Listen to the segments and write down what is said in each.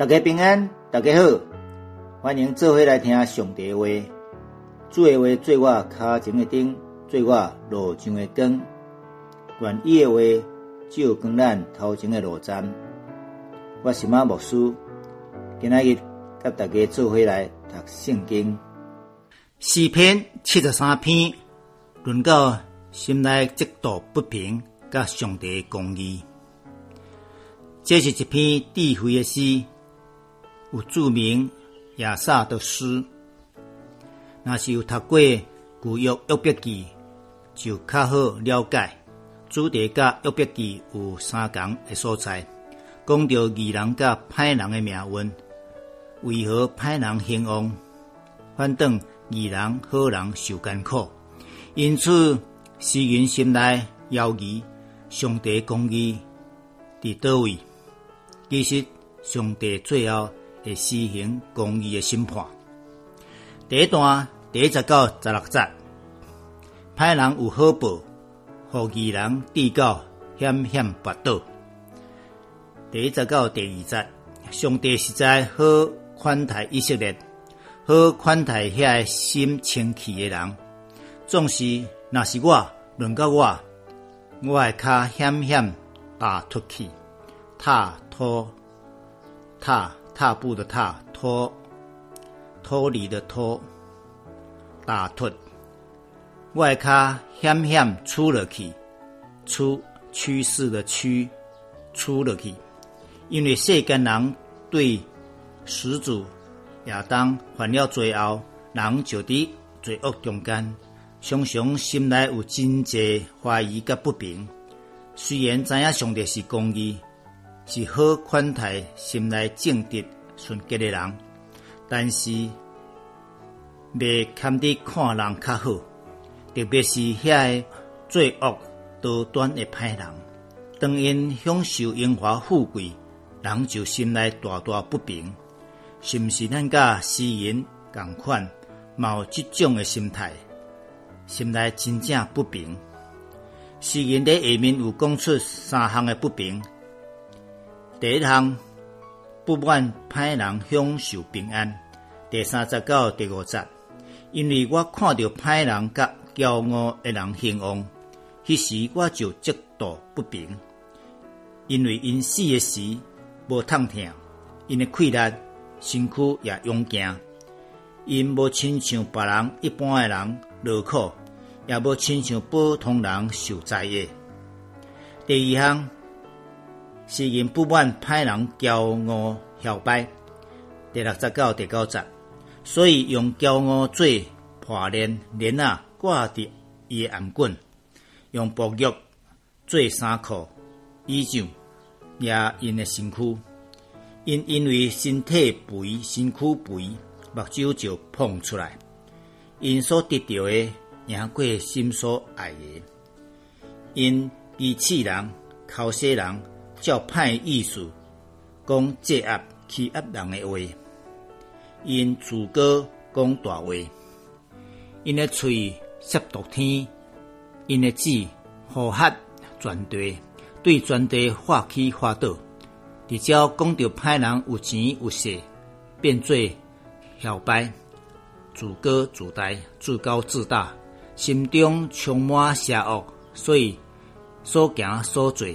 大家平安，大家好，欢迎做伙来听上帝话。主的话做我脚前的灯，做我路上的光。愿意的话照光咱头前的路站。我是马牧师，今仔日甲大家做伙来读圣经。四篇七十三篇，论到心内极度不平，甲上帝公义。这是一篇智慧的诗，有著名亚萨的诗。若是有读过古约约笔记，就较好了解。主题甲约笔记有相共的所在，讲到义人甲歹人的命运，为何歹人兴旺，反等义人好人受艰苦？因此，诗人心内犹疑上帝公义伫倒位？其实，上帝最后会施行公义的审判。第一段第一十到十六节，歹人有好报，互义人地告险险跋倒。第一十到第二节，上帝实在好款待以色列，好款待遐心清气的人。总是若是我，轮到我，我会较险险踏出去，踏。脱踏踏步的踏脱脱离的脱打脱外卡险险出了去出趋势的趋出了去，因为世间人对始祖亚当犯了罪后，人就伫罪恶中间，常常心内有真济怀疑甲不平。虽然知影上帝是公义。是好款待心内正直纯洁的人，但是未堪得看人较好，特别是遐个罪恶多端的歹人。当因享受荣华富贵，人就心内大大不平。是毋是咱甲诗人共款，有即种的心态，心内真正不平。诗人伫下面有讲出三项的不平。第一项不愿歹人享受平安。第三十到第五节，因为我看到歹人甲骄傲的人兴旺，迄时我就极度不平。因为因死的时无痛痛，因的气力身躯也勇健，因无亲像别人一般的人劳苦，也无亲像普通人受灾的。第二项。是因不满歹人骄傲嚣摆，第六十到第九节，所以用骄傲做破链链啊挂伫伊的颔棍，用薄玉做衫裤衣裳压因的身躯，因因为身体肥、身躯肥，目睭就碰出来，因所得到的赢过心所爱的，因以气人、口舌人。叫歹意思，讲借压欺压人的话，因自高讲大话，因的喙亵渎天，因的嘴呼喝全地，对全地发起发倒，直照讲到歹人有钱有势，变做嚣摆，自高自大，自高自大，心中充满邪恶，所以所行所做。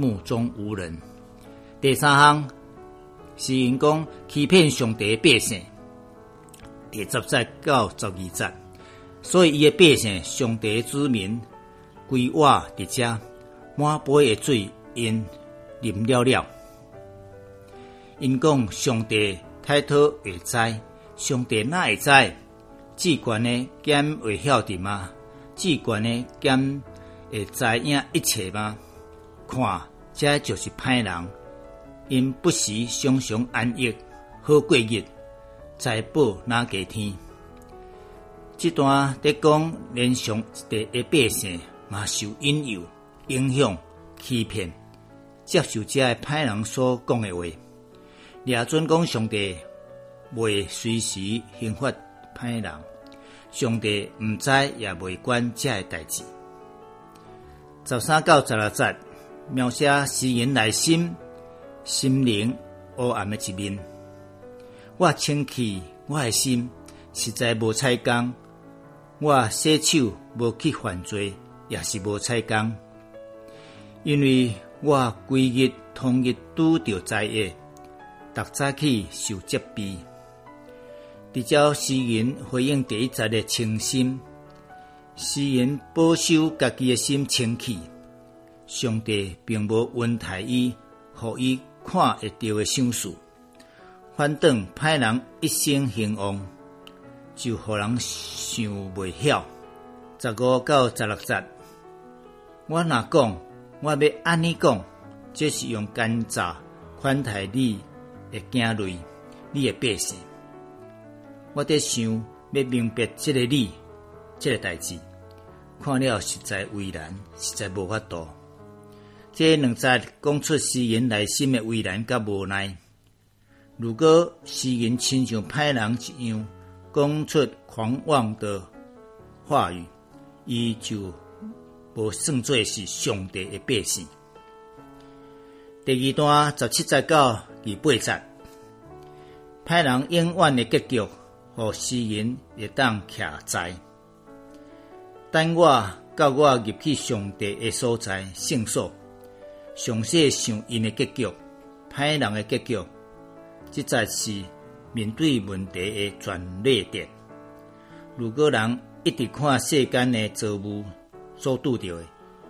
目中无人。第三项是因讲欺骗上帝百姓，第十节到十二节，所以伊的百姓上帝子民归我伫遮满杯的水因啉了了。因讲上帝抬头会知，上帝哪会知？至关的兼会晓得吗？至关的兼会知影一切吗？看。这就是歹人，因不时常常安逸，好过日，财宝哪给天？这段在讲连上帝的百姓嘛受引诱、影响、欺骗，接受这歹人所讲的话。也准讲上帝未随时刑罚歹人，上帝毋知也未管这代志。十三到十六节。描写诗人内心心灵黑暗的一面。我清气，我的心实在无采工。我洗手无去犯罪，也是无采工。因为我规日同日拄着灾厄，逐早起受责备。伫照诗人回应第一节的清心，诗人保守家己的心清气。上帝并无恩待伊，互伊看会到的相事。反正歹人一生兴旺，就互人想袂晓。十五到十六节，我若讲，我要安尼讲，这是用奸诈款待你的惊累，你的百姓。我伫想要明白即个你，即个代志，看了实在为难，实在无法度。这两节讲出诗人内心的为难甲无奈。如果诗人亲像歹人一样讲出狂妄的话语，伊就无算作是上帝的百姓。第二段十七节到二八节，歹人永远的结局，互诗人会当徛在。等我到我入去上帝的所在圣所，详细想因的结局，歹人的结局。这才是面对问题的转捩点。如果人一直看世间的造物所拄着的，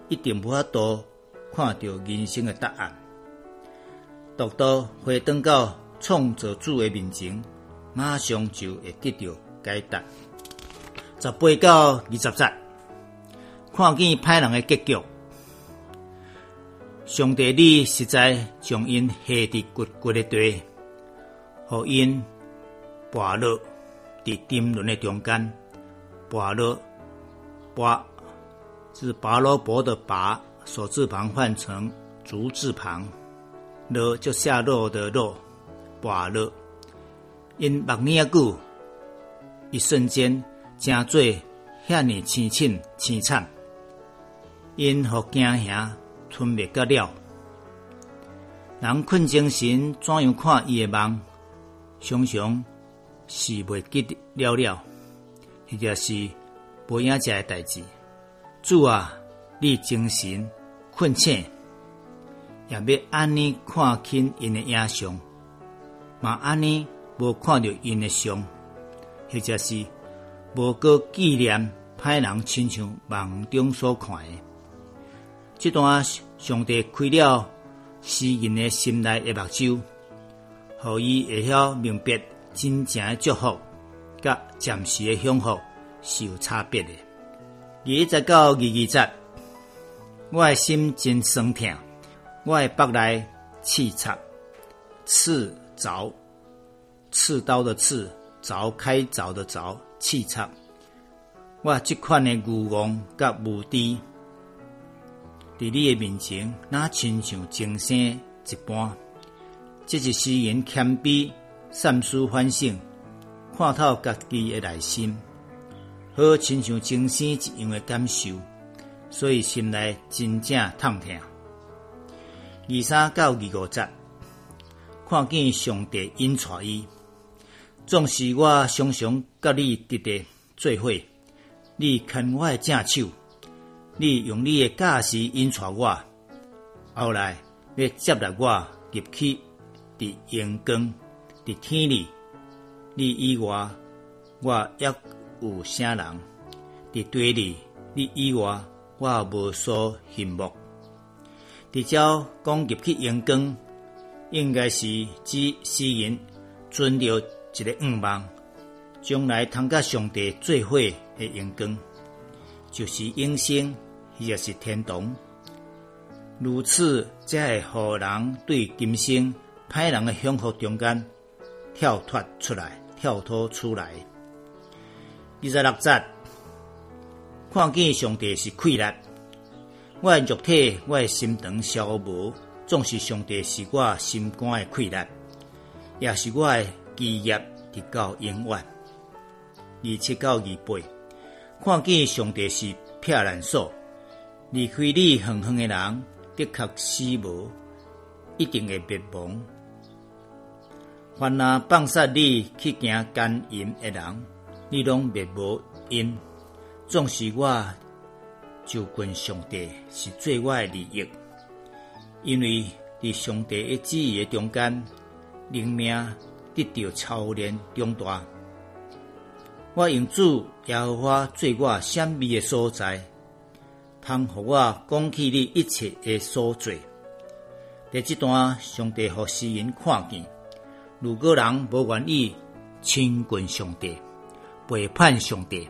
一定无法度看到人生的答案。独到回转到创造主的面前，马上就会得到解答。十八到二十节，看见歹人的结局，上帝你实在将因下伫骨骨的地。互因跋落伫沉沦的中间，跋落跋是拔萝卜的拔，所字旁换成足字旁，落就下落的落，跋落因目眼久，一瞬间正做遐尼凄清凄惨，因互惊吓吞灭个了，人困精神怎样看伊的梦？常常是袂记了了，或者是无影遮的代志。主啊，你精神困醒，也要安尼看清因的影像，嘛安尼无看到因的相，或者是无过纪念歹人亲像梦中所看的。这段上帝开了诗人的心内的目睭。互伊会晓明白真正的祝福，甲暂时的享福是有差别的。二十到二二十，我的心真酸痛，我的腹内刺插刺凿，刺刀的刺，凿开凿的凿，刺插。我即款的愚妄甲无知，伫你诶面前，那亲像精生一般。这是诗人谦卑、善思反省，看透家己诶内心，好亲像精神一样诶感受，所以心内真正痛痛。二三到二五节，看见上帝引带伊，总是我常常甲你直直做伙，你牵我诶正手，你用你的驾驶引带我，后来要接纳我入去。伫阳光，伫天里，你以外，我抑有啥人？伫地里，你以外，我无所羡慕。伫照讲入去阳光，应该是指诗人存着一个愿望，将来通甲上帝做伙的阳光，就是永生，也是天堂。如此，才会互人对今生。歹人的享福中间跳脱出来，跳脱出来。二十六节，看见上帝是溃烂，我的肉体，我的心肠消无，总是上帝是我心肝的溃烂，也是我的基业直到永远。二七到二八，看见上帝是撇烂所，离开你远远的人，的确死无，一定会灭亡。凡那放杀你去行奸淫的人，你拢灭无因。总是我就跟上帝是最我的利益，因为伫上帝的旨意的中间，灵命得到超然重大。我用主耶和华做我闪秘的所在，通互我讲起你一切的所做。在这段，上帝互世人看见，如果人无愿意亲近上帝，背叛上帝，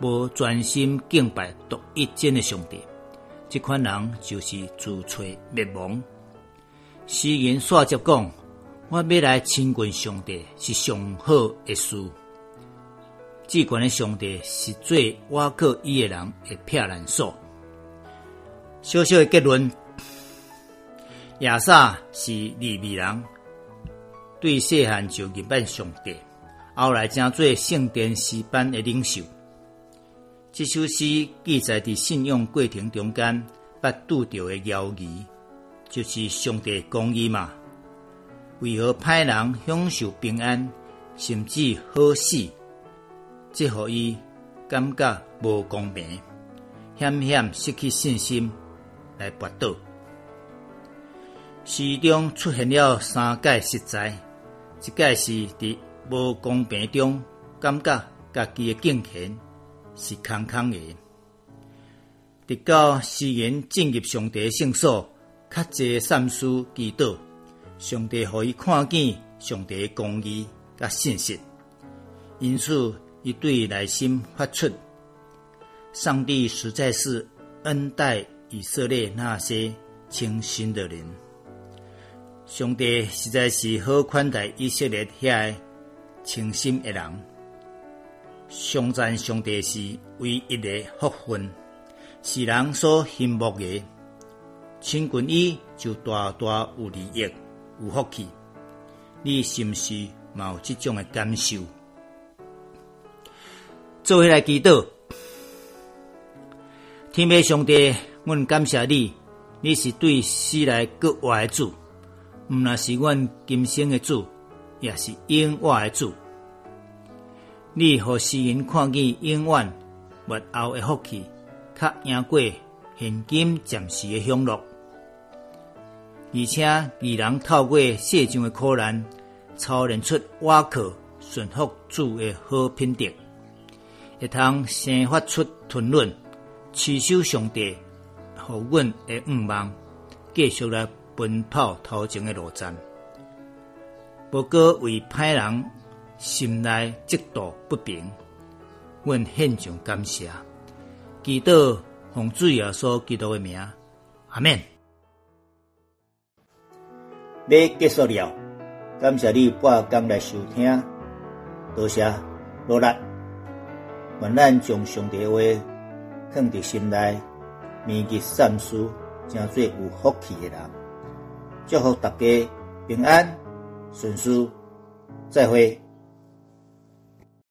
无专心敬拜独一真的上帝，这款人就是自吹灭亡。诗人煞接讲：我要来亲近上帝是上好的事。至关的上帝是最我靠伊的人的撇难所。小小的结论。亚萨是利未人，对细汉就认拜上帝，后来成做圣殿诗班的领袖。这首诗记载伫信仰过程中间，捌拄着的妖疑，就是上帝公义嘛？为何歹人享受平安，甚至好死？这互伊感觉无公平，险险失去信心来跋倒。诗中出现了三界实在，一界是伫无公平中感觉家己的敬虔是空空的；直到诗人进入上帝圣所，较侪善事祈祷，上帝互伊看见上帝的公义甲信息，因此伊对内心发出：上帝实在是恩待以色列那些清心的人。上帝实在是好款待以色列遐清心的人，上赞上帝是唯一的福分，是人所羡慕的。亲近伊就大大有利益、有福气。你是毋是有这种的感受？做回来祈祷，天父上帝，阮感谢你，你是对世来各活的主。毋那是阮今生的主，也是永远的主。你互世人看见永远末后的福气，较赢过现今暂时的享乐。而且，二人透过世上的苦难，操练出瓦克顺服主的好品德，会通生发出吞论，持守上帝，互阮的愿望，继续来。奔跑头前的路站，不过为歹人心内极度不平，阮献上感谢，祈祷奉主耶稣基督的名，阿免。你结束了，感谢你半工来收听，多谢努力，愿咱将上帝话放伫心内，铭记善事，成做有福气的人。祝福大家平安顺遂，再会。